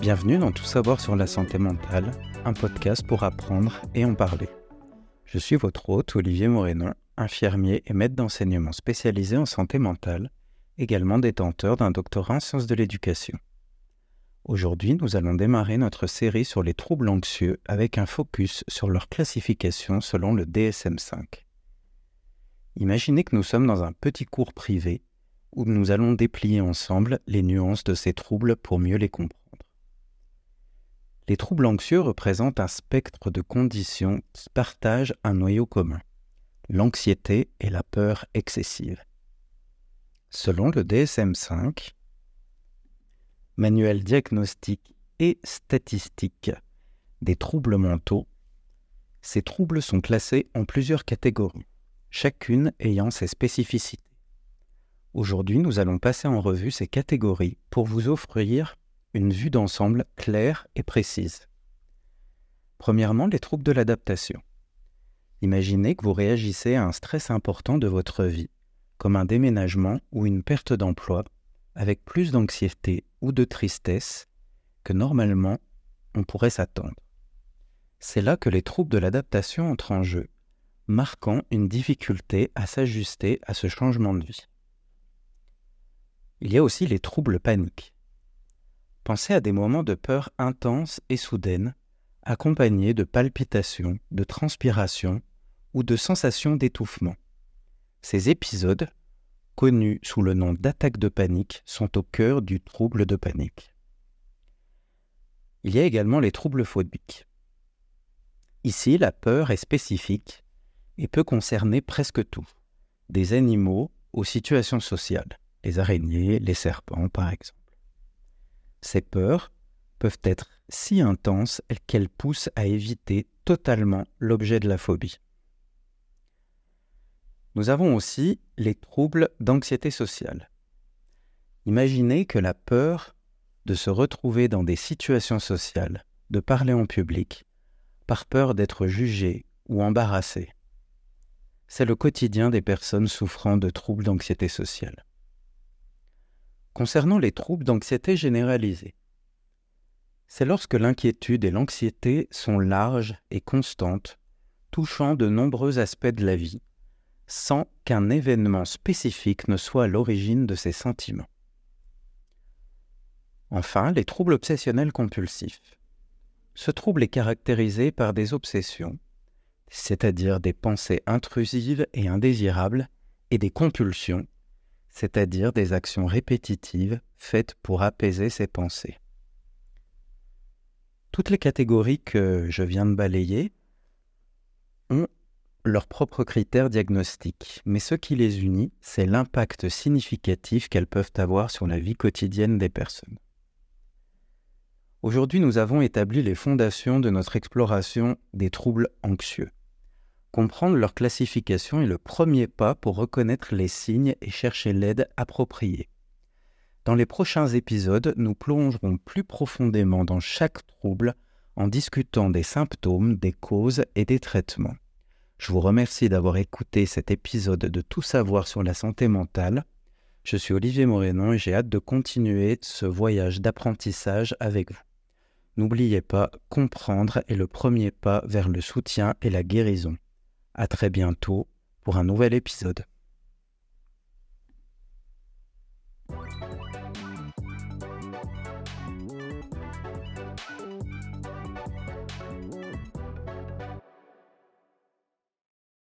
Bienvenue dans Tout savoir sur la santé mentale, un podcast pour apprendre et en parler. Je suis votre hôte Olivier Morénon, infirmier et maître d'enseignement spécialisé en santé mentale, également détenteur d'un doctorat en sciences de l'éducation. Aujourd'hui, nous allons démarrer notre série sur les troubles anxieux avec un focus sur leur classification selon le DSM5. Imaginez que nous sommes dans un petit cours privé où nous allons déplier ensemble les nuances de ces troubles pour mieux les comprendre. Les troubles anxieux représentent un spectre de conditions qui partagent un noyau commun, l'anxiété et la peur excessive. Selon le DSM5, manuel diagnostique et statistique des troubles mentaux, ces troubles sont classés en plusieurs catégories, chacune ayant ses spécificités. Aujourd'hui, nous allons passer en revue ces catégories pour vous offrir une vue d'ensemble claire et précise. Premièrement, les troubles de l'adaptation. Imaginez que vous réagissez à un stress important de votre vie, comme un déménagement ou une perte d'emploi, avec plus d'anxiété ou de tristesse que normalement on pourrait s'attendre. C'est là que les troubles de l'adaptation entrent en jeu, marquant une difficulté à s'ajuster à ce changement de vie. Il y a aussi les troubles paniques. Pensez à des moments de peur intense et soudaine, accompagnés de palpitations, de transpiration ou de sensations d'étouffement. Ces épisodes, connus sous le nom d'attaque de panique, sont au cœur du trouble de panique. Il y a également les troubles phobiques. Ici, la peur est spécifique et peut concerner presque tout, des animaux aux situations sociales, les araignées, les serpents par exemple. Ces peurs peuvent être si intenses qu'elles poussent à éviter totalement l'objet de la phobie. Nous avons aussi les troubles d'anxiété sociale. Imaginez que la peur de se retrouver dans des situations sociales, de parler en public, par peur d'être jugé ou embarrassé. C'est le quotidien des personnes souffrant de troubles d'anxiété sociale. Concernant les troubles d'anxiété généralisée, c'est lorsque l'inquiétude et l'anxiété sont larges et constantes, touchant de nombreux aspects de la vie, sans qu'un événement spécifique ne soit à l'origine de ces sentiments. Enfin, les troubles obsessionnels compulsifs. Ce trouble est caractérisé par des obsessions, c'est-à-dire des pensées intrusives et indésirables, et des compulsions, c'est-à-dire des actions répétitives faites pour apaiser ses pensées. Toutes les catégories que je viens de balayer ont leurs propres critères diagnostiques, mais ce qui les unit, c'est l'impact significatif qu'elles peuvent avoir sur la vie quotidienne des personnes. Aujourd'hui, nous avons établi les fondations de notre exploration des troubles anxieux. Comprendre leur classification est le premier pas pour reconnaître les signes et chercher l'aide appropriée. Dans les prochains épisodes, nous plongerons plus profondément dans chaque trouble en discutant des symptômes, des causes et des traitements. Je vous remercie d'avoir écouté cet épisode de Tout savoir sur la santé mentale. Je suis Olivier Morénon et j'ai hâte de continuer ce voyage d'apprentissage avec vous. N'oubliez pas, comprendre est le premier pas vers le soutien et la guérison. À très bientôt pour un nouvel épisode.